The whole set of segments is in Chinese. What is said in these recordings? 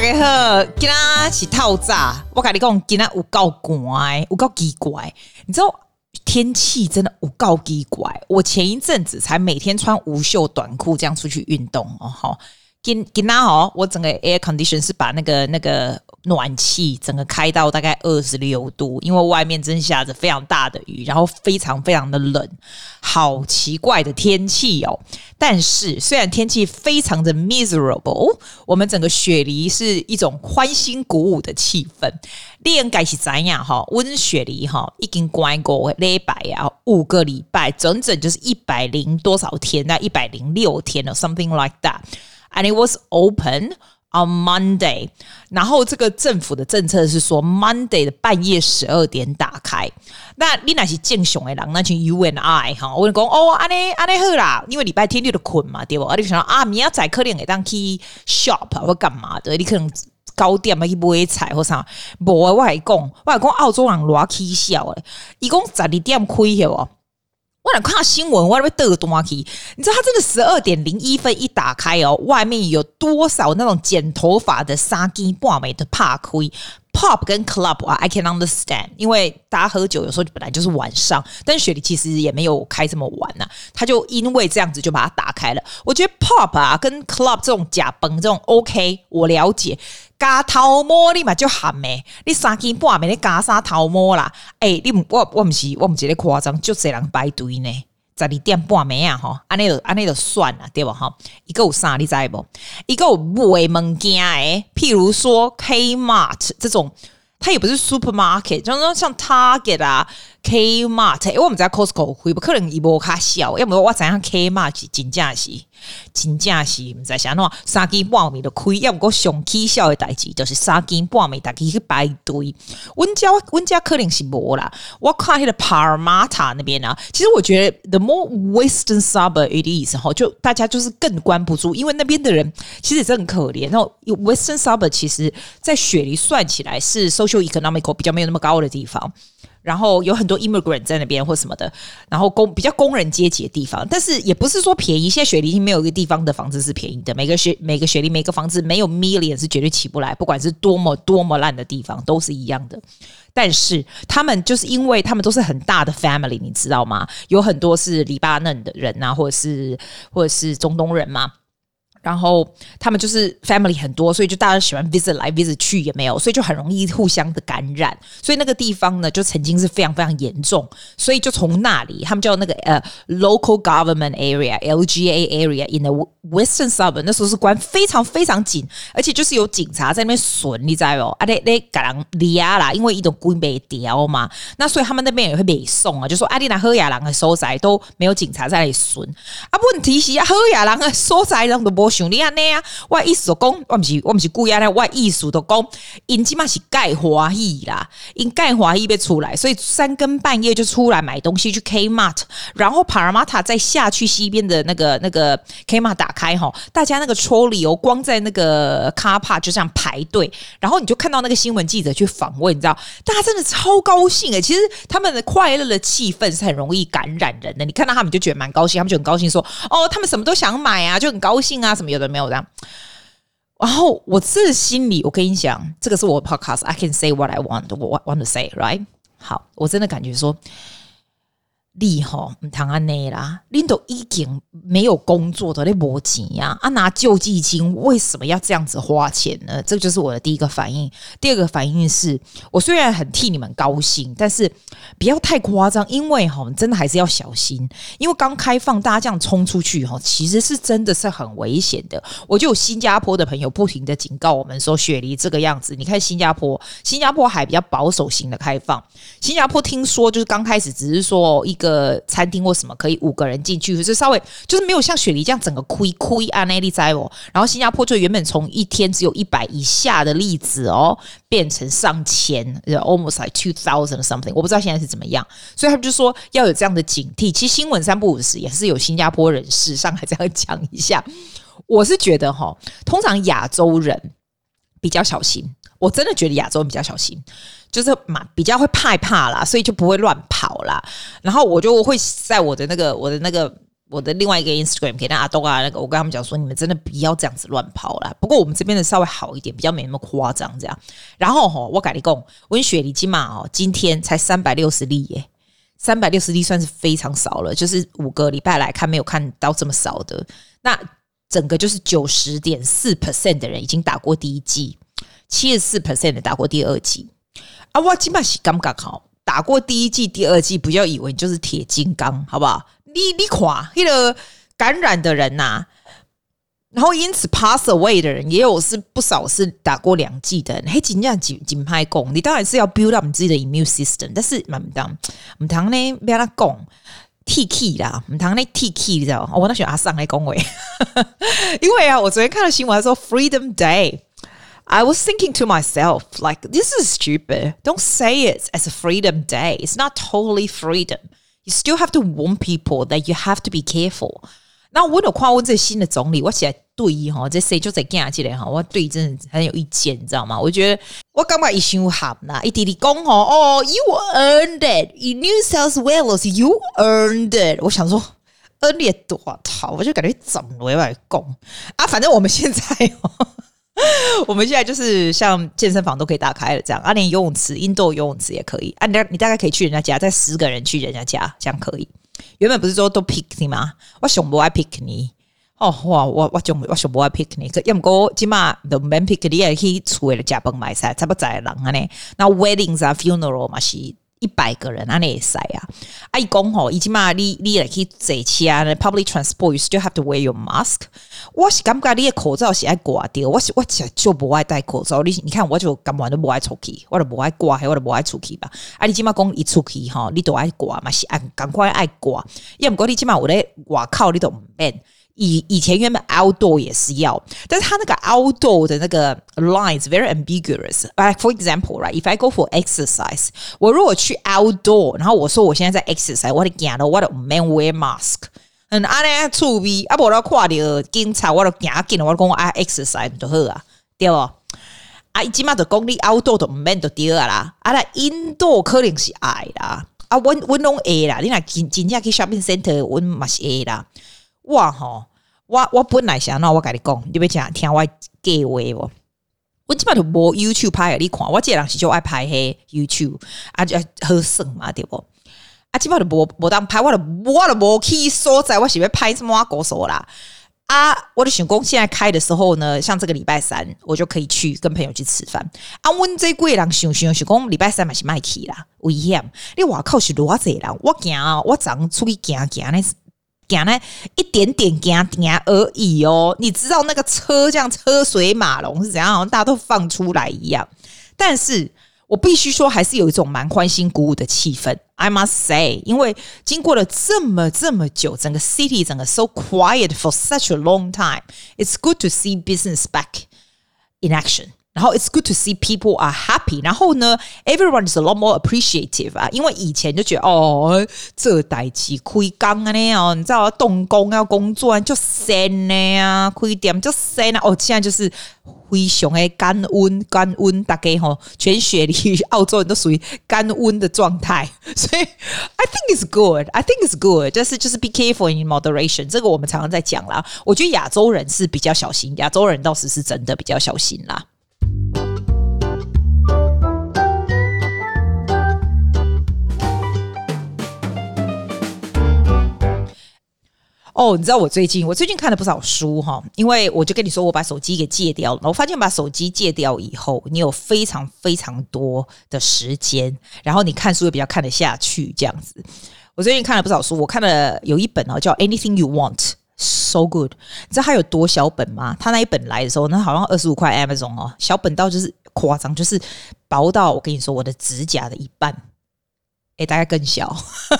大家好，今天是透早。我跟你讲，今天有够怪，有够奇怪。你知道天气真的有够奇怪。我前一阵子才每天穿无袖短裤这样出去运动哦。好，今今天哦，我整个 air condition 是把那个那个。暖气整个开到大概二十六度，因为外面正下着非常大的雨，然后非常非常的冷，好奇怪的天气哦。但是虽然天气非常的 miserable，我们整个雪梨是一种欢欣鼓舞的气氛。你应该是怎样哈？温雪梨哈已经关过礼拜啊，五个礼拜，整整就是一百零多少天，那一百零六天了，something like that。And it was open. On Monday，然后这个政府的政策是说，Monday 的半夜十二点打开。那你那是正常的人，那群 You and I 哈，我跟你讲哦，安尼安尼好啦，因为礼拜天你就困嘛，对不？啊，你想啊，明仔载可能会当去 shop 或干嘛的，你可能高点啊去买菜或啥。无，我还讲，我还讲澳洲人偌起笑诶，伊讲十二点开的哦。我来看新闻，我还会得多去。你知道他真的十二点零一分一打开哦，外面有多少那种剪头发的沙鸡挂美的怕亏 Pop 跟 club 啊，I can understand，因为大家喝酒有时候本来就是晚上，但雪梨其实也没有开这么晚呐、啊，他就因为这样子就把它打开了。我觉得 Pop 啊跟 club 这种假崩这种 OK，我了解。加头摸你嘛就喊咩？你三更半夜你加啥头摸啦？诶、欸，你我我不是我不是咧夸张，就这人排队呢，十二点半暝啊吼，安尼就安尼就算了对不哈？一个有啥你知不？一个有卖物件诶，譬如说 Kmart 这种，它也不是 supermarket，就是说像 Target 啊。Kmart，因为我们在 Costco 会不可能一波卡小，要么我怎样 Kmart 是真正是真正是唔知啥喏，三更半暝的亏，要么我上起笑的代志，就是三更半暝大家去排队。温家温家可能是无啦，我看迄个 Parmata 那边啊，其实我觉得 the more western suburb it is 哈，就大家就是更关不住，因为那边的人其实也是很可怜。然后 western suburb 其实在雪梨算起来是 social economical 比较没有那么高的地方。然后有很多 immigrant 在那边或什么的，然后工比较工人阶级的地方，但是也不是说便宜。现在雪梨已经没有一个地方的房子是便宜的，每个雪每个雪梨每个房子没有 million 是绝对起不来，不管是多么多么烂的地方都是一样的。但是他们就是因为他们都是很大的 family，你知道吗？有很多是黎巴嫩的人啊，或者是或者是中东人嘛。然后他们就是 family 很多，所以就大家喜欢 visit 来 visit 去也没有，所以就很容易互相的感染。所以那个地方呢，就曾经是非常非常严重。所以就从那里，他们叫那个呃 local government area LGA area in the western suburb，那时候是关非常非常紧，而且就是有警察在那边巡，你知道哦？啊，那那赶人离啊啦，因为一种军备调嘛。那所以他们那边也会被送啊，就说阿里南喝雅郎的所在都没有警察在那里巡啊。问题是啊，喝雅郎的所在人都不。像你安尼啊，我意思就讲，我不是我不是故意啊，我意思就讲，因起码是盖华裔啦，因盖华裔被出来，所以三更半夜就出来买东西去 Kmart，然后帕尔马塔再下去西边的那个那个 Kmart 打开哈，大家那个抽理由，光在那个 car park 就这样排队，然后你就看到那个新闻记者去访问，你知道，大家真的超高兴诶，其实他们的快乐的气氛是很容易感染人的，你看到他们就觉得蛮高兴，他们就很高兴说，哦，他们什么都想买啊，就很高兴啊。什么有的没有的，然后我这心里，我跟你讲，这个是我 podcast，I can say what I want，我 want to say，right？好，我真的感觉说。你吼唔谈安内啦，你都已经没有工作的，你没钱呀？啊，拿救济金为什么要这样子花钱呢？这就是我的第一个反应。第二个反应是我虽然很替你们高兴，但是不要太夸张，因为哈，真的还是要小心。因为刚开放，大家这样冲出去哈，其实是真的是很危险的。我就有新加坡的朋友不停的警告我们说，雪梨这个样子，你看新加坡，新加坡还比较保守型的开放。新加坡听说就是刚开始只是说一。个餐厅或什么可以五个人进去，可是稍微就是没有像雪梨这样整个亏亏啊那里在哦。然后新加坡就原本从一天只有一百以下的例子哦，变成上千，almost like two thousand something。我不知道现在是怎么样，所以他们就说要有这样的警惕。其实新闻三不五时也是有新加坡人士上来这样讲一下。我是觉得哈，通常亚洲人比较小心，我真的觉得亚洲人比较小心。就是嘛，比较会害怕啦，所以就不会乱跑啦。然后我就会在我的那个我的那个我的另外一个 Instagram 给那阿东啊，那个我跟他们讲说，你们真的不要这样子乱跑啦。不过我们这边的稍微好一点，比较没那么夸张这样。然后吼，我跟你讲，温雪你起码哦，今天才三百六十例耶，三百六十例算是非常少了，就是五个礼拜来看没有看到这么少的。那整个就是九十点四 percent 的人已经打过第一剂，七十四 percent 的打过第二季。啊，我金马是感觉好，打过第一季、第二季，不要以为你就是铁金刚，好不好？你你看，那个感染的人呐、然后因此 pass away 的人也有是不少是打过两季的人，嘿，真正紧紧拍功，你当然是要 build up 你自己的 immune system，但是蛮当唔当呢，不要他讲 T K 啦，唔当那 T K 你知道？我那选阿上来恭维，因为啊，我昨天看了新闻说 Freedom Day Day，I was thinking to myself like this is stupid. Don't say it as a Freedom Day. It's not totally freedom. You still have to warn people that you have to be careful。那我有看问这新的总理，我起来对哈，这谁就在讲起来哈，我对真的很有意见，你知道吗？我觉得我刚刚一想喊呐，一滴滴讲哈，哦，you earned it in New South Wales，you earned it。我想说，earned 多好，我就感觉怎么委外讲啊，反正我们现在。 我们现在就是像健身房都可以打开了这样，啊，连游泳池、indoor 游泳池也可以。啊，你你大概可以去人家家，带十个人去人家家，这样可以。原本不是说都 pick 你吗？我想不爱 pick 你。哦哇，我我就我想不爱 pick 你。可要么过起码都免 pick 你，也可以出来加班买菜，差不多在人啊呢。那 weddings 啊，funeral 嘛是。一百个人，安尼会使啊！阿姨讲吼，已经嘛，你你来去坐车啊，public transport you still have to wear your mask。我是感觉你的口罩是爱挂掉，我是我其实就不爱戴口罩。你你看，我就根本都不爱出去，我都不爱挂，我都不爱出去吧。啊，你起码讲一出去哈，你都爱挂嘛，是按赶快爱挂。要唔过你起码我咧外口你都唔免。以以前原本 outdoor 也是要，但是他那个 outdoor 的那个 lines very ambiguous。Like for example, right? If I go for exercise，我如果去 outdoor，然后我说我现在在 exercise，我得讲了，我得 man wear mask。嗯，阿咧出味，啊，无我看到警察，我得惊紧，我讲啊 exercise 就好啊，对不？啊，起码就讲你 outdoor 都 man 就对啊啦，啊，那 indoor 可能是爱啦，啊，阮阮拢会啦，你若真真正去 shopping center，阮嘛是会啦，哇吼。我我本来想，那我跟你讲，你别讲听我计划不？我基本上无 YouTube 拍给你看，我这人是就爱拍嘿 YouTube，啊就好省嘛，对不？啊，基本上无无当拍，我就我就无去所在，我是要拍什么啊？歌手啦，啊，我的想讲现在开的时候呢，像这个礼拜三，我就可以去跟朋友去吃饭。啊，阮这贵人想想是讲礼拜三嘛是卖去啦，危险！你外口是偌济人，我惊我昨出去行行呢。讲呢一点点讲讲而已哦，你知道那个车这样车水马龙是怎样，大家都放出来一样。但是我必须说，还是有一种蛮欢欣鼓舞的气氛。I must say，因为经过了这么这么久，整个 city 整个 so quiet for such a long time，it's good to see business back in action。然后 it's good to see people are happy。然后呢，everyone is a lot more appreciative 啊，因为以前就觉得哦，这代志开工啊呢哦，你知道动工要工作就闲的呀，开店就闲啊。哦，现在就是非常的感恩感恩，大家吼，全雪梨澳洲人都属于感恩的状态，所以 I think it's good. I think it's good. 就是就是 be careful in moderation。这个我们常常在讲啦。我觉得亚洲人是比较小心，亚洲人倒是是真的比较小心啦。哦，你知道我最近我最近看了不少书哈，因为我就跟你说我把手机给戒掉了。我发现把手机戒掉以后，你有非常非常多的时间，然后你看书也比较看得下去这样子。我最近看了不少书，我看了有一本哦叫《Anything You Want》，so good。你知道它有多小本吗？它那一本来的时候，那好像二十五块 Amazon 哦，小本到就是夸张，就是薄到我跟你说我的指甲的一半，诶，大概更小，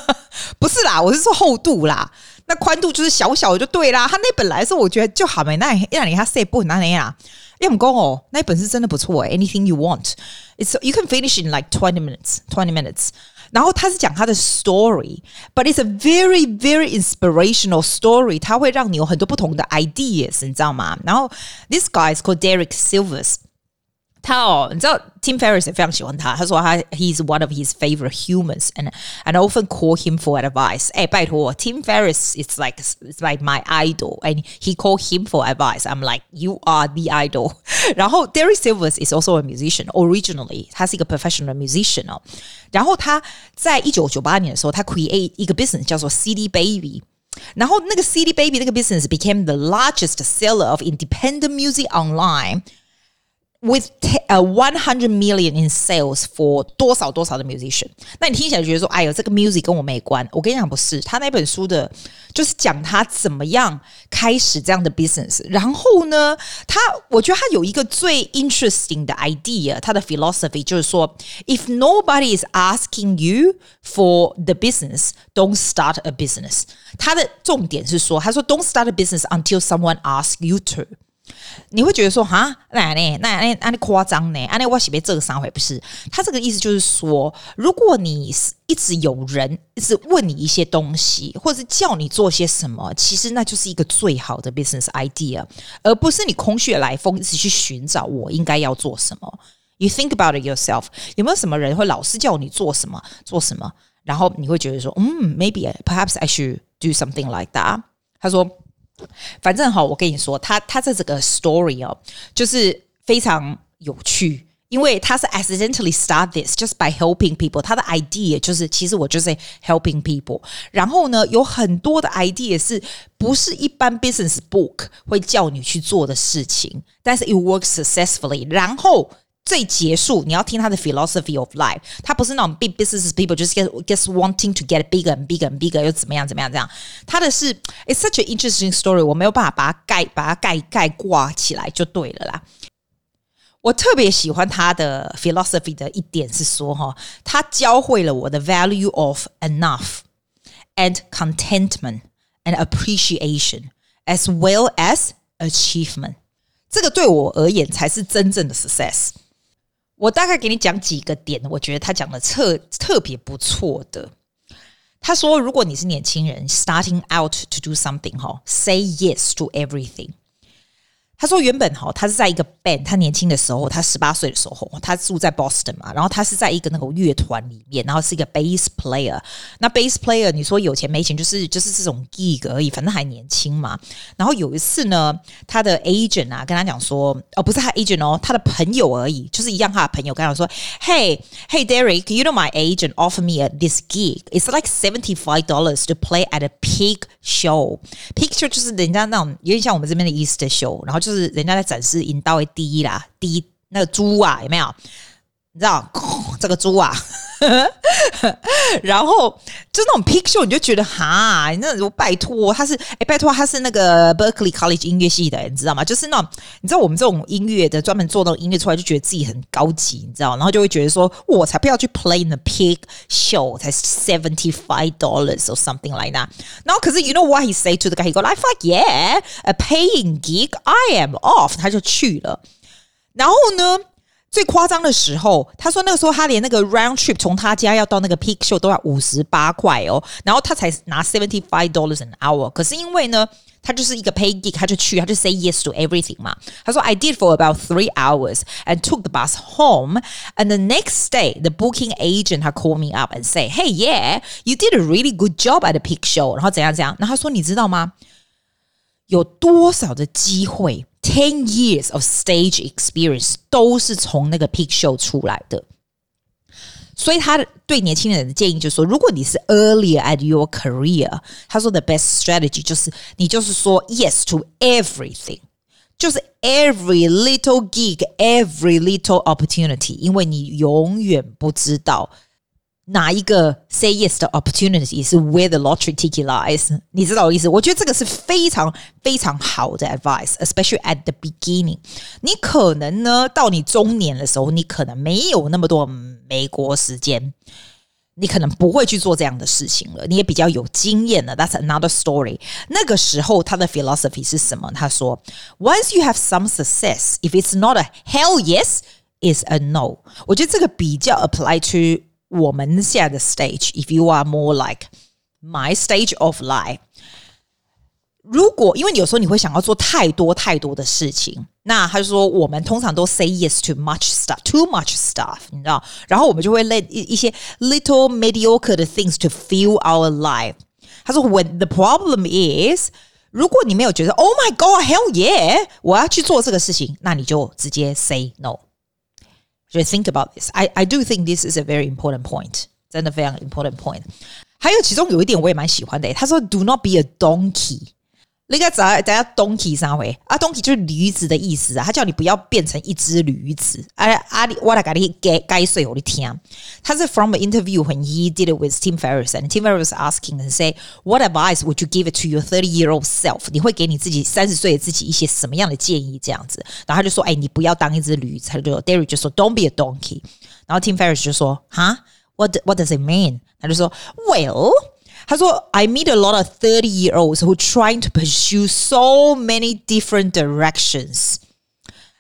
不是啦，我是说厚度啦。那宽度就是小小的就对啦。它那本来的时候我觉得就好没，那让你他写不那那样。因为我们讲哦，那一本是真的不错诶。Anything you want, it's you can finish in like twenty minutes, twenty minutes。然后他是讲他的 story，but it's a very very inspirational story。他会让你有很多不同的 ideas，你知道吗？然后 this guy is called Derek Sivers。 他哦，你知道 Tim Ferriss 也非常喜欢他。他说他 he's one of his favorite humans and and often call him for advice。哎，拜托，Tim Ferriss is like it's like my idol and he call him for advice. I'm like you are the idol。然后 Derek Sivers is also a musician. Originally，他是一个 professional musician 哦。然后他在一九九八年的时候，他 create 一个 business 叫做 CD Baby。然后那个 CD Baby 那个 business became the largest seller of independent music online。 with a one hundred million in sales for 多少多少的 musician，那你听起来觉得说，哎呦，这个 music 跟我没关。我跟你讲，不是，他那本书的，就是讲他怎么样开始这样的 business。然后呢，他我觉得他有一个最 interesting 的 idea，他的 philosophy 就是说，if nobody is asking you for the business，don't start a business。他的重点是说，他说 don't start a business until someone asks you to。 你会觉得说哈，那那那那那夸张呢？啊，那我写别这个三回不是？他这个意思就是说，如果你是一直有人一直问你一些东西，或者是叫你做些什么，其实那就是一个最好的 business idea，而不是你空穴来风一直去寻找我应该要做什么。You think about it yourself，有没有什么人会老是叫你做什么做什么？然后你会觉得说，嗯，maybe perhaps I should do something like that。他说。反正哈，我跟你说，他他这这个 story 哦，就是非常有趣，因为他是 accidentally start this just by helping people。他的 idea 就是，其实我就是 helping people。然后呢，有很多的 idea 是不是一般 business book 会叫你去做的事情，但是 it works successfully。然后。最结束，你要听他的 philosophy of life。他不是那种 big business people，就是 get just wanting to get bigger and bigger and bigger，又怎么样怎么样这样。他的是 it's such an interesting story，我没有办法把它盖把它盖盖挂起来就对了啦。我特别喜欢他的 philosophy 的一点是说哈，他教会了我的 value of enough and contentment and appreciation as well as achievement。这个对我而言才是真正的 success。 我大概给你讲几个点，我觉得他讲的特特别不错的。他说，如果你是年轻人，starting out to do something，哈，say yes to everything。他说：“原本哈，他是在一个 band，他年轻的时候，他十八岁的时候，他住在 Boston 嘛，然后他是在一个那个乐团里面，然后是一个 bass player。那 bass player，你说有钱没钱，就是就是这种 gig 而已，反正还年轻嘛。然后有一次呢，他的 agent 啊跟他讲说，哦，不是他 agent 哦，他的朋友而已，就是一样他的朋友跟他说，Hey Hey Derek，you know my agent offer me a this gig. It's like seventy five dollars to play at a pig show. Pig show 就是人家那种有点像我们这边的 Easter show，然后就是人家在展示引刀为第一啦，第一那个猪啊，有没有？你知道这个猪啊？然后就那种 pig show，你就觉得哈，那种拜托他是哎，拜托他是那个 Berkeley College 音乐系的，你知道吗？就是那种你知道我们这种音乐的专门做那种音乐出来，就觉得自己很高级，你知道？然后就会觉得说，我才不要去 play in the pig show，才 seventy five dollars or something like that。然后可是 you know what he say to the guy？He go like fuck yeah，a paying gig，I am off。他就去了。然后呢？最夸张的时候，他说那个时候他连那个 round trip 从他家要到那个 pig show 都要五十八块哦，然后他才拿 seventy five dollars an hour。可是因为呢，他就是一个 pay gig，他就去，他就 say yes to everything 嘛。他说 I did for about three hours and took the bus home. And the next day, the booking agent 他 call me up and say, Hey, yeah, you did a really good job at the pig show。然后怎样怎样？那他说你知道吗？有多少的机会 ？Ten years of stage experience 都是从那个 pig show 出来的，所以他对年轻人的建议就是说，如果你是 earlier at your career，他说 the best strategy 就是你就是说 yes to everything，就是 every little gig，every little opportunity，因为你永远不知道。 哪一个 say yes 的 opportunity 是 where the lottery ticket lies？你知道我意思？我觉得这个是非常非常好的 advice，especially at the beginning。你可能呢，到你中年的时候，你可能没有那么多美国时间，你可能不会去做这样的事情了。你也比较有经验了，That's another story。那个时候他的 philosophy 是什么？他说，Once you have some success，if it's not a hell yes，is a no。我觉得这个比较 apply to。 我们现在的 stage，if you are more like my stage of life， 如果因为有时候你会想要做太多太多的事情，那他就说我们通常都 say yes to much stuff，too much stuff，你知道，然后我们就会 let 一一些 little mediocre 的 things to fill our life。他说，when the problem is，如果你没有觉得 Oh my God，hell yeah，我要去做这个事情，那你就直接 say no。 所以 think about this，I I do think this is a very important point，真的非常 important point。还有其中有一点我也蛮喜欢的，他说，Do not be a donkey。 那个在大家 donkey 上回啊，donkey 就是驴子的意思啊，他叫你不要变成一只驴子。啊啊，我来给你改改水，我的天！他是 from an interview when he did it with Tim Ferriss and Tim Ferriss asking and say what advice would you give it to your thirty year old self？你会给你自己三十岁的自己一些什么样的建议？这样子，然后他就说，哎，你不要当一只驴子。他就 Derek 就说，Don't be a donkey。然后 Tim Ferriss 就说，哈，What what does it mean？他就说，Well。 他说：“I meet a lot of thirty-year-olds who trying to pursue so many different directions。”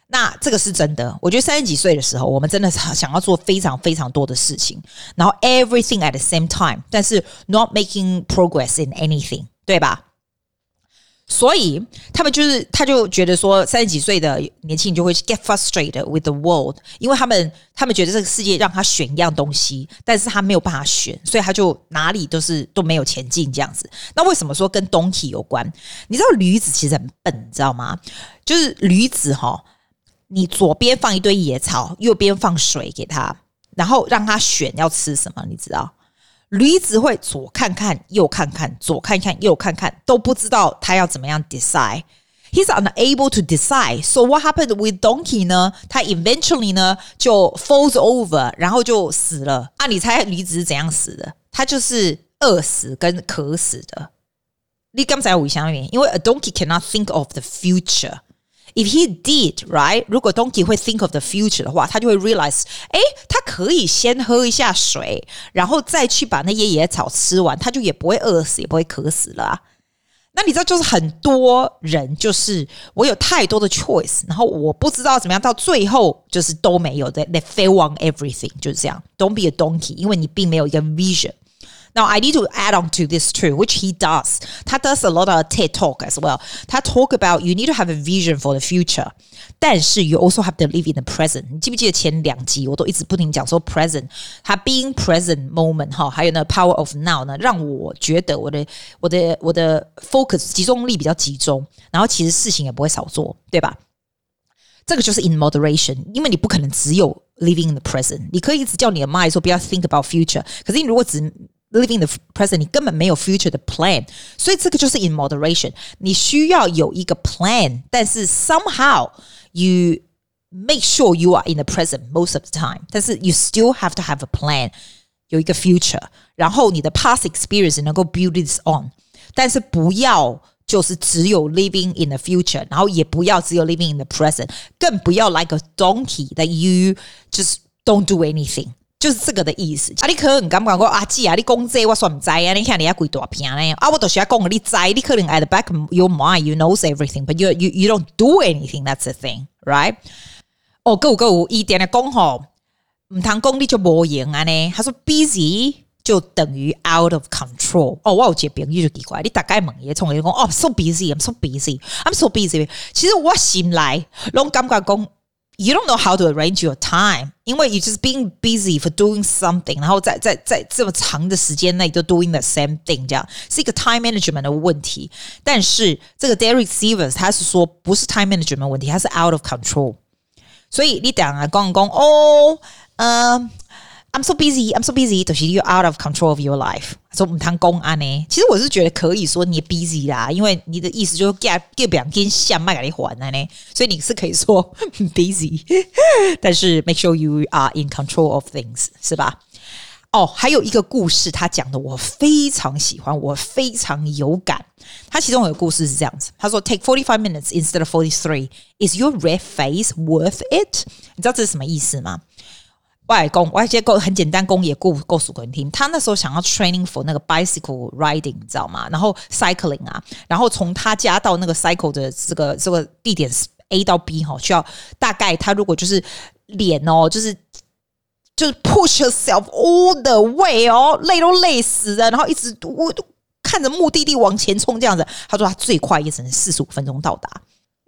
那这个是真的。我觉得三十几岁的时候，我们真的想要做非常非常多的事情，然后 everything at the same time，但是 not making progress in anything，对吧？ 所以他们就是，他就觉得说，三十几岁的年轻人就会 get frustrated with the world，因为他们他们觉得这个世界让他选一样东西，但是他没有办法选，所以他就哪里都是都没有前进这样子。那为什么说跟 donkey 有关？你知道驴子其实很笨，你知道吗？就是驴子哈，你左边放一堆野草，右边放水给他，然后让他选要吃什么，你知道？驴子会左看看右看看，左看看右看看，都不知道他要怎么样 decide。He's unable to decide. So what happened with donkey 呢？他 eventually 呢就 falls over，然后就死了。啊，你猜驴子是怎样死的？他就是饿死跟渴死的。你刚才我想问，因为 a donkey cannot think of the future。If he did right，如果 Donkey 会 think of the future 的话，他就会 realize，哎，他可以先喝一下水，然后再去把那些野草吃完，他就也不会饿死，也不会渴死了啊。那你知道，就是很多人就是我有太多的 choice，然后我不知道怎么样，到最后就是都没有的，they fail on everything，就是这样。Don't be a donkey，因为你并没有一个 vision。Now I need to add on to this too, which he does. 他 does a lot of TED talk as well. 他 talk about you need to have a vision for the future，但是 you also have to live in the present。你记不记得前两集我都一直不停讲说 present，他 being present moment 哈，还有呢 power of now 呢，让我觉得我的我的我的 focus 集中力比较集中，然后其实事情也不会少做，对吧？这个就是 in moderation，因为你不可能只有 living in the present，你可以一直叫你的 mind 说不要 think about future，可是你如果只 Living the present，你根本没有 future 的 plan，所以这个就是 in moderation。你需要有一个 plan，但是 somehow you make sure you are in the present most of the time。但是 you still have to have a plan，有一个 future，然后你的 past experience 能够 build this on，但是不要就是只有 living in the future，然后也不要只有 living in the present，更不要 like a donkey that you just don't do anything。 就是这个的意思。啊，你可能敢不敢说啊？姐啊，你讲这我算唔知啊？你看你要几大片呢？啊，我都是要讲你知，你可能 at the back of your mind you knows everything，but you you you don't do anything。That's the thing，right？哦，够够，一点的讲吼，唔通讲你就无用啊呢？他说 busy 就等于 out of control。哦，我有一个朋友就奇怪，你大概问伊，从伊讲哦，so busy，I'm so busy，I'm so busy。其实我心内拢感觉讲。You don't know how to arrange your time，因为 you just being busy for doing something，然后在在在这么长的时间内都 doing the same thing，这样是一个 time management 的问题。但是这个 Derek Sivers 他是说不是 time management 问题，他是 out of control。所以你等下讲讲哦，嗯。 I'm so busy, I'm so busy，就是 you out of control of your life。说唔谈公安呢？其实我是觉得可以说你 busy 啦，因为你的意思就是 get get 两天下卖给你还了呢，所以你是可以说 busy，但是 make sure you are in control of things，是吧？哦，还有一个故事，他讲的我非常喜欢，我非常有感。他其中有个故事是这样子，他说 Take forty five minutes instead of forty three. Is your red face worth it？你知道这是什么意思吗？ 外公，外接公很简单，公也故告诉给你听。他那时候想要 training for 那个 bicycle riding，你知道吗？然后 cycling 啊，然后从他家到那个 cycle 的这个这个地点 A 到 B 哈，需要大概他如果就是脸哦，就是就是 push yourself all the way 哦，累都累死了，然后一直我看着目的地往前冲这样子。他说他最快也只能四十五分钟到达。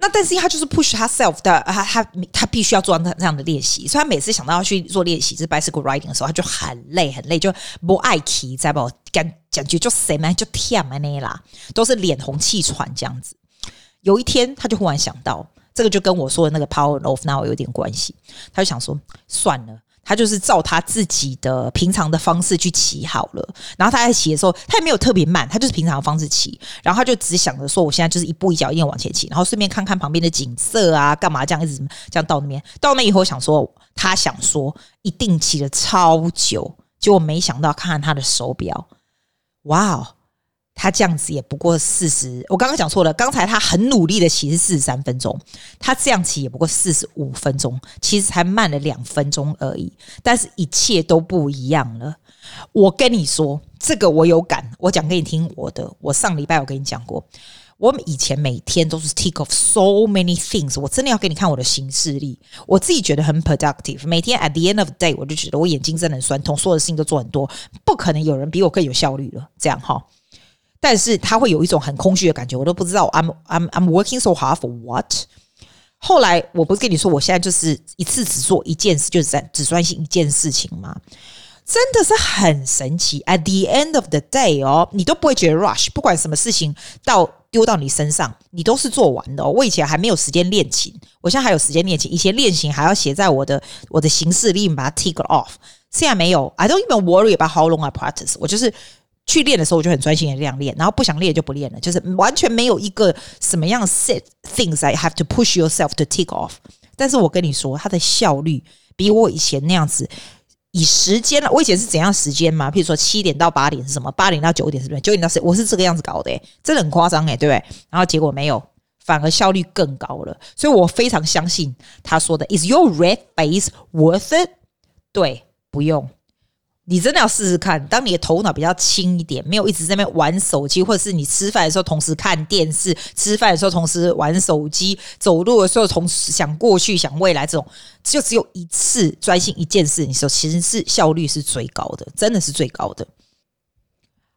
那但是他就是 push 他 self 的，他他他必须要做那那样的练习，所以他每次想到要去做练习，就是 bicycle riding 的时候，他就很累很累，就不爱骑，再不感感觉就谁嘛就跳嘛那啦，都是脸红气喘这样子。有一天，他就忽然想到，这个就跟我说的那个 power of now 有点关系，他就想说算了。他就是照他自己的平常的方式去骑好了，然后他在骑的时候，他也没有特别慢，他就是平常的方式骑，然后他就只想着说，我现在就是一步一脚印往前骑，然后顺便看看旁边的景色啊，干嘛这样一直这样到那边，到那以后想说，他想说一定骑了超久，结果没想到看看他的手表，哇哦！他这样子也不过四十，我刚刚讲错了。刚才他很努力的骑是四十三分钟，他这样骑也不过四十五分钟，其实才慢了两分钟而已。但是一切都不一样了。我跟你说，这个我有感。我讲给你听，我的。我上礼拜有跟你讲过，我们以前每天都是 tick off so many things。我真的要给你看我的行事历，我自己觉得很 productive。每天 at the end of the day，我就觉得我眼睛真的很酸痛，所有的事情都做很多，不可能有人比我更有效率了。这样哈。但是他会有一种很空虚的感觉，我都不知道 I'm I'm I'm working so hard for what。后来我不是跟你说，我现在就是一次只做一件事，就是在只专心一件事情吗？真的是很神奇。At the end of the day 哦，你都不会觉得 rush，不管什么事情到丢到你身上，你都是做完的。我以前还没有时间练琴，我现在还有时间练琴。以前练琴还要写在我的我的行事历，把它 tick off。现在没有，I don't even worry about how long I practice。我就是。去练的时候，我就很专心的这样练，然后不想练就不练了，就是完全没有一个什么样 set things I have to push yourself to take off。但是我跟你说，它的效率比我以前那样子以时间，我以前是怎样时间嘛？譬如说七点到八点是什么？八点到九点是不是？九点到十，我是这个样子搞的，欸，真的很夸张诶，对不对？然后结果没有，反而效率更高了。所以我非常相信他说的，Is your red face worth it？对，不用。你真的要试试看，当你的头脑比较轻一点，没有一直在那边玩手机，或者是你吃饭的时候同时看电视，吃饭的时候同时玩手机，走路的时候同时想过去想未来，这种就只有一次专心一件事，你说其实是效率是最高的，真的是最高的。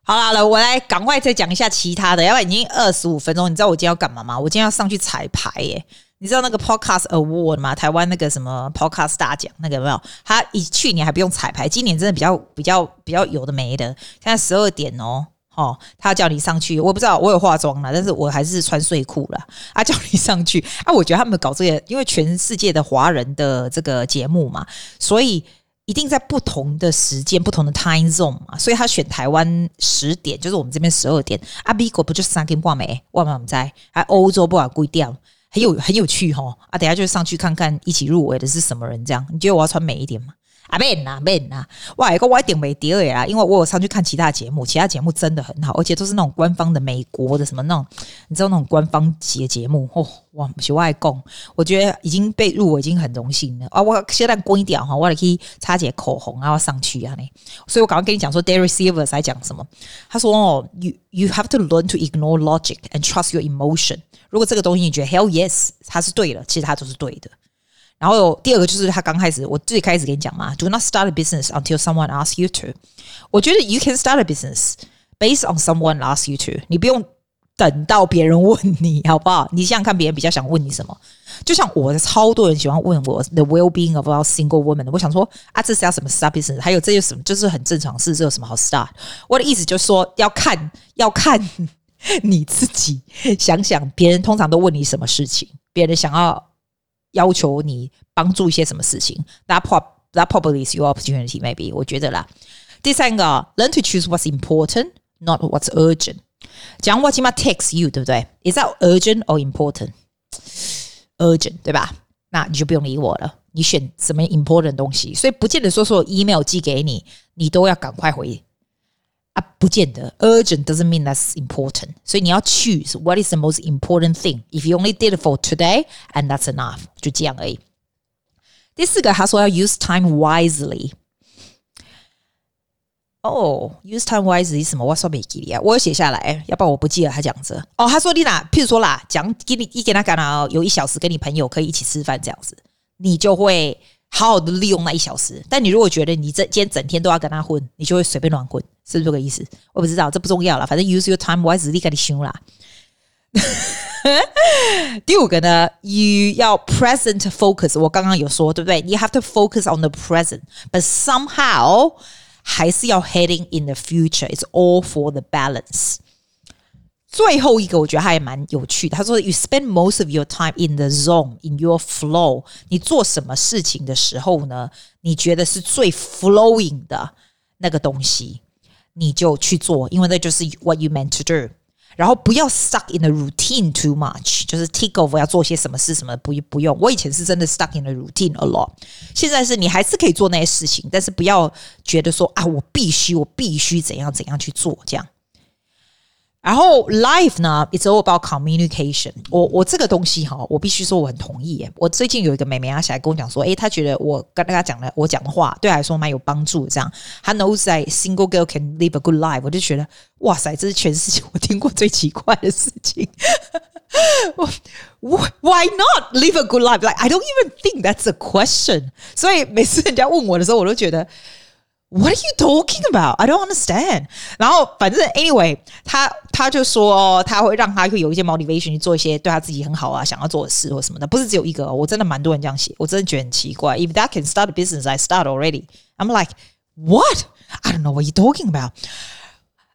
好了好了，我来赶快再讲一下其他的，要不然已经二十五分钟，你知道我今天要干嘛吗？我今天要上去彩排耶。你知道那个 Podcast Award 吗？台湾那个什么 Podcast 大奖，那个有没有？他以去年还不用彩排，今年真的比较比较比较有的没的。现在十二点哦，哦，他叫你上去，我不知道，我有化妆了，但是我还是穿睡裤了。啊，叫你上去啊！我觉得他们搞这个，因为全世界的华人的这个节目嘛，所以一定在不同的时间、不同的 time zone 嘛，所以他选台湾十点，就是我们这边十二点。啊，美国不就三点半没？我们在啊，欧洲不管几点。很有很有趣哦啊！等下就上去看看一起入围的是什么人，这样你觉得我要穿美一点吗？啊，man 呐咩呐，哇，一个我一点没第二啊，因为我有上去看其他节目，其他节目真的很好，而且都是那种官方的美国的什么那种，你知道那种官方节节目哦，哇，喜外供，我觉得已经被入围已经很荣幸了啊！我现在关掉哈，我来可以擦点口红然后上去啊，呢，所以我刚刚跟你讲说，Derek Sivers 在讲什么？他说哦，you you have to learn to ignore logic and trust your emotion。如果这个东西你觉得 hell yes，它是对的，其实它都是对的。然后第二个就是他刚开始，我最开始跟你讲嘛，do not start a business until someone asks you to。我觉得 you can start a business based on someone asks you to。你不用等到别人问你，好不好？你想想看，别人比较想问你什么？就像我的超多人喜欢问我 the well-being of our single woman。我想说啊，这是要什么 start business？还有这有什么？就是很正常事，这有什么好 start？我的意思就是说，要看要看你自己想想，别人通常都问你什么事情？别人想要。要求你帮助一些什么事情？That prob that probably is your opportunity, maybe。我觉得啦。第三个，learn to choose what's important, not what's urgent。讲 what takes you，对不对？Is that urgent or important? Urgent，对吧？那你就不用理我了。你选什么 important 东西？所以不见得说所有 email 寄给你，你都要赶快回。啊，不见得，urgent doesn't mean that's important。所以你要 choose what is the most important thing。If you only did it for today and that's enough，就这样而已。第四个，他说要 use time wisely。哦，use time wisely 是什么？我说没记哩啊，我有写下来，要不然我不记得他讲这。哦，他说你哪，譬如说啦，讲给你一给他讲到有一小时跟你朋友可以一起吃饭这样子，你就会。 好好的利用那一小时。但你如果觉得你这今天整天都要跟他混，你就会随便乱混，是不是这个意思？我不知道，这不重要了，反正 use your time wisely，你修啦。第五个呢，你要 present focus。我刚刚有说，对不对？你 have to focus on the present，but somehow 还是要 heading in the future。It's all for the balance。最后一个我觉得还蛮有趣的，他说：“You spend most of your time in the zone, in your flow。你做什么事情的时候呢？你觉得是最 flowing 的那个东西，你就去做，因为那就是 what you meant to do。然后不要 stuck in the routine too much，就是 take over 要做些什么事什么不不用。我以前是真的 stuck in the routine a lot，现在是你还是可以做那些事情，但是不要觉得说啊，我必须我必须怎样怎样去做这样。”然后，life 呢，it's all about communication 我。我我这个东西哈，我必须说我很同意耶。我最近有一个妹妹啊，起来跟我讲说，诶，她觉得我跟大家讲的我讲的话，对她来说蛮有帮助。这样，她 knows that single girl can live a good life。我就觉得，哇塞，这是全世界我听过最奇怪的事情。 Why not live a good life? Like I don't even think that's a question。所以每次人家问我的时候，我都觉得。 What are you talking about? I don't understand. 然后反正 anyway，他他就说他会让他会有一些 motivation 去做一些对他自己很好啊想要做的事或什么的，不是只有一个。我真的蛮多人这样写，我真的觉得很奇怪。If that can start a business, I start already. I'm like, what? I don't know what you're talking about.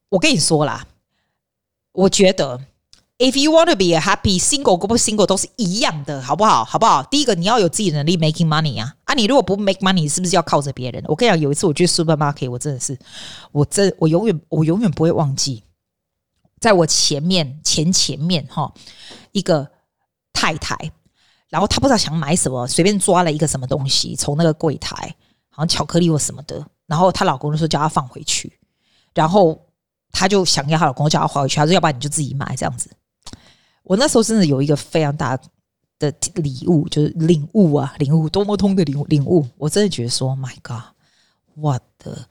我跟你说啦，我觉得。 If you want to be a happy single，不 single 都是一样的，好不好？好不好？第一个你要有自己的能力 making money 啊啊！你如果不 make money，是不是要靠着别人？我跟你讲，有一次我去 supermarket，我真的是，我真我永远我永远不会忘记，在我前面前前面哈一个太太，然后她不知道想买什么，随便抓了一个什么东西从那个柜台，好像巧克力或什么的，然后她老公就说叫她放回去，然后她就想要她老公叫她放回去，她说要不然你就自己买这样子。我那时候真的有一个非常大的礼物，就是领悟啊，领悟多么通的领悟领悟。我真的觉得说，My God，what the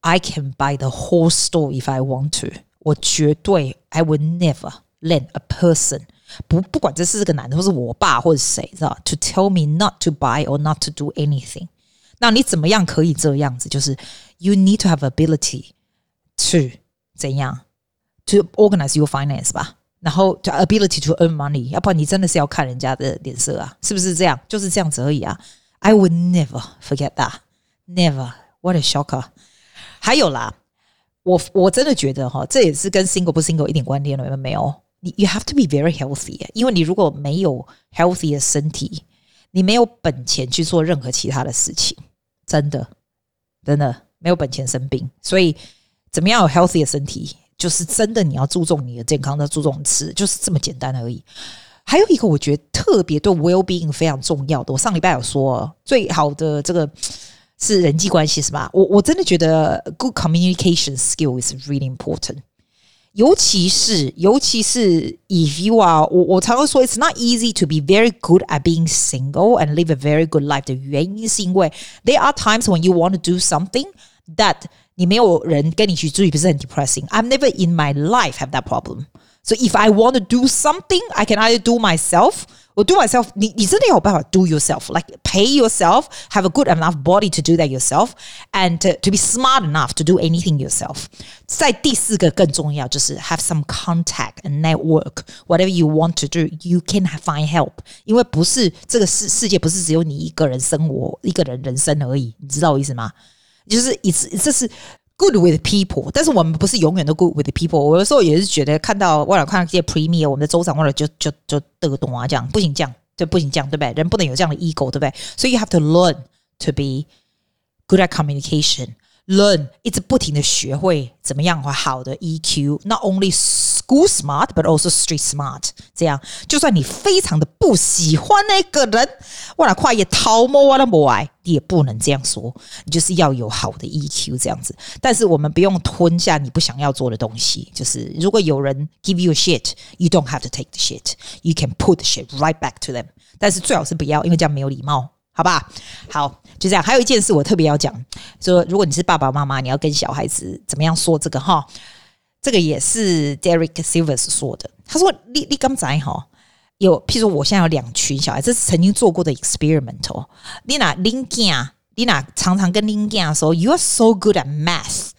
I can buy the whole store if I want to。我绝对，I would never let a person 不不管这是个男的，或是我爸，或者谁，知道？To tell me not to buy or not to do anything。那你怎么样可以这样子？就是 You need to have ability to 怎样 to organize your finance 吧。 然后就 ability to earn money，要不然你真的是要看人家的脸色啊，是不是这样？就是这样子而已啊。I would never forget that, never. What a shocker！还有啦，我我真的觉得哈，这也是跟 single 不 single 一点关联都没有。你 you have to be very healthy，因为你如果没有 healthy 的身体，你没有本钱去做任何其他的事情，真的真的没有本钱生病。所以怎么样有 healthy 的身体？就是真的，你要注重你的健康，要注重吃，就是这么简单而已。还有一个，我觉得特别对 well being 非常重要的，我上礼拜有说，最好的这个是人际关系，是吧？我我真的觉得 good communication skill is really important，尤其是尤其是 if you are，我我常常说，it's not easy to be very good at being single and live a very good life 的原因是因为 there are times when you want to do something that 你没有人跟你去注意，不是很 depressing。I've never in my life have that problem. So if I want to do something, I can either do myself or do myself 你。你你真的有办法 do yourself, like pay yourself, have a good enough body to do that yourself, and to, to be smart enough to do anything yourself. 在第四个更重要就是 have some contact and network. Whatever you want to do, you can find help. 因为不是这个世世界不是只有你一个人生活，一个人人生而已。你知道我意思吗？ 就是一次，这是 good with people，但是我们不是永远都 good with people。我有时候也是觉得看到，为了看到这些 premier，我们的州长为了就就就得懂啊，这样不行，这样就不行，这样对不对？人不能有这样的 ego，对不对？所以 you have to learn to be good at communication，learn 一直不停的学会怎么样好的 EQ，not only School smart, but also street smart。这样，就算你非常的不喜欢那个人，我来跨越桃木我的母爱，你也不能这样说。你就是要有好的 EQ 这样子。但是我们不用吞下你不想要做的东西。就是如果有人 give you a shit, you don't have to take the shit. You can put the shit right back to them。但是最好是不要，因为这样没有礼貌，好吧？好，就这样。还有一件事我特别要讲，说如果你是爸爸妈妈，你要跟小孩子怎么样说这个哈？这个也是 Derek Silvers 说的。他说：“你你刚才哈，有，譬如说我现在有两群小孩，这是曾经做过的 experiment 哦。你那林健，你那常常跟林健说，You are so good at math，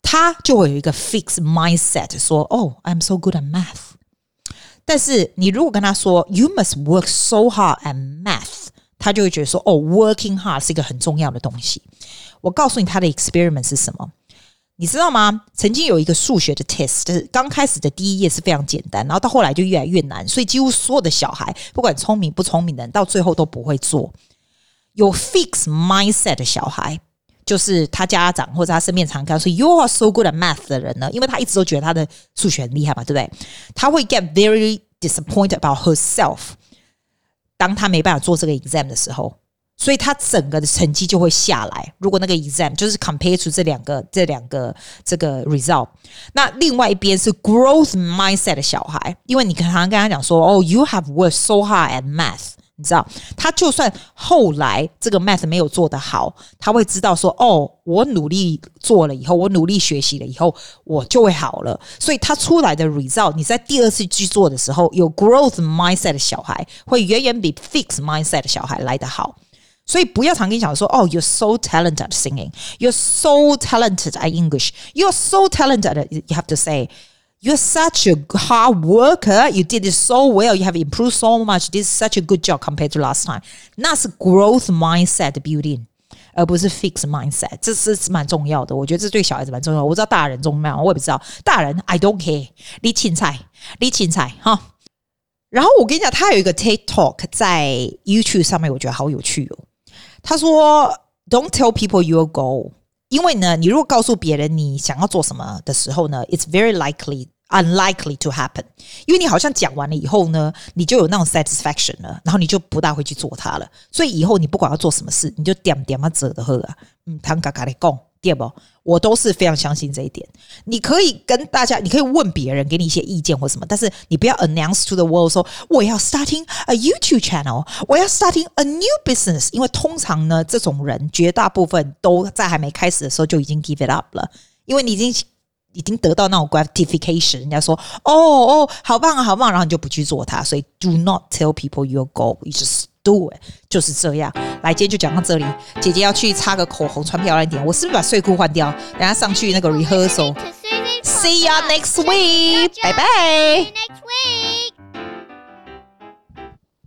他就会有一个 fixed mindset，说，哦，I'm so good at math。但是你如果跟他说，You must work so hard at math，他就会觉得说，哦，working hard 是一个很重要的东西。我告诉你，他的 experiment 是什么？你知道吗？曾经有一个数学的 test，就是刚开始的第一页是非常简单，然后到后来就越来越难，所以几乎所有的小孩，不管聪明不聪明的人，到最后都不会做。有 fixed mindset 的小孩，就是他家长或者他身边常跟他说 “You are so good at math” 的人呢，因为他一直都觉得他的数学很厉害嘛，对不对？他会 get very disappointed about herself，当他没办法做这个 exam 的时候。所以他整个的成绩就会下来。如果那个 exam 就是 compare to 这两个这两个这个 result，那另外一边是 growth mindset 的小孩，因为你常常跟他讲说，哦，you have worked so hard at math，你知道，他就算后来这个 math 没有做得好，他会知道说，哦，我努力做了以后，我努力学习了以后，我就会好了。所以他出来的 result，你在第二次去做的时候，有 growth mindset 的小孩会远远比 fix mindset 的小孩来得好。所以不要常跟你讲说，哦，you're so talented at singing，you're so talented at English，you're so talented. You have to say, you're such a hard worker. You did it so well. You have improved so much. This is such a good job compared to last time. 那是 growth mindset building，而不是 fixed mindset。这是蛮重要的，我觉得这对小孩子蛮重要。我知道大人重要，我也不知道大人。I don't care。你青菜，你青菜哈。然后我跟你讲，他有一个 TED Talk 在 YouTube 上面，我觉得好有趣哦。 他说：“Don't tell people your goal，因为呢，你如果告诉别人你想要做什么的时候呢，it's very likely unlikely to happen。因为你好像讲完了以后呢，你就有那种 satisfaction 了，然后你就不大会去做它了。所以以后你不管要做什么事，你就点点啊折的喝啊，嗯，谈嘎嘎的讲。”对不？我都是非常相信这一点。你可以跟大家，你可以问别人，给你一些意见或什么，但是你不要 announce to the world 说我要 starting a YouTube channel，我要 starting a new business。因为通常呢，这种人绝大部分都在还没开始的时候就已经 give it up 了，因为你已经已经得到那种 gratification，人家说哦哦，好棒啊，好棒，然后你就不去做它。所以 do not tell people your goal，you just do it，就是这样。来，今天就讲到这里。姐姐要去擦个口红，穿漂亮一点。我是不是把睡裤换掉？等下上去那个 rehearsal。See you next week，拜拜。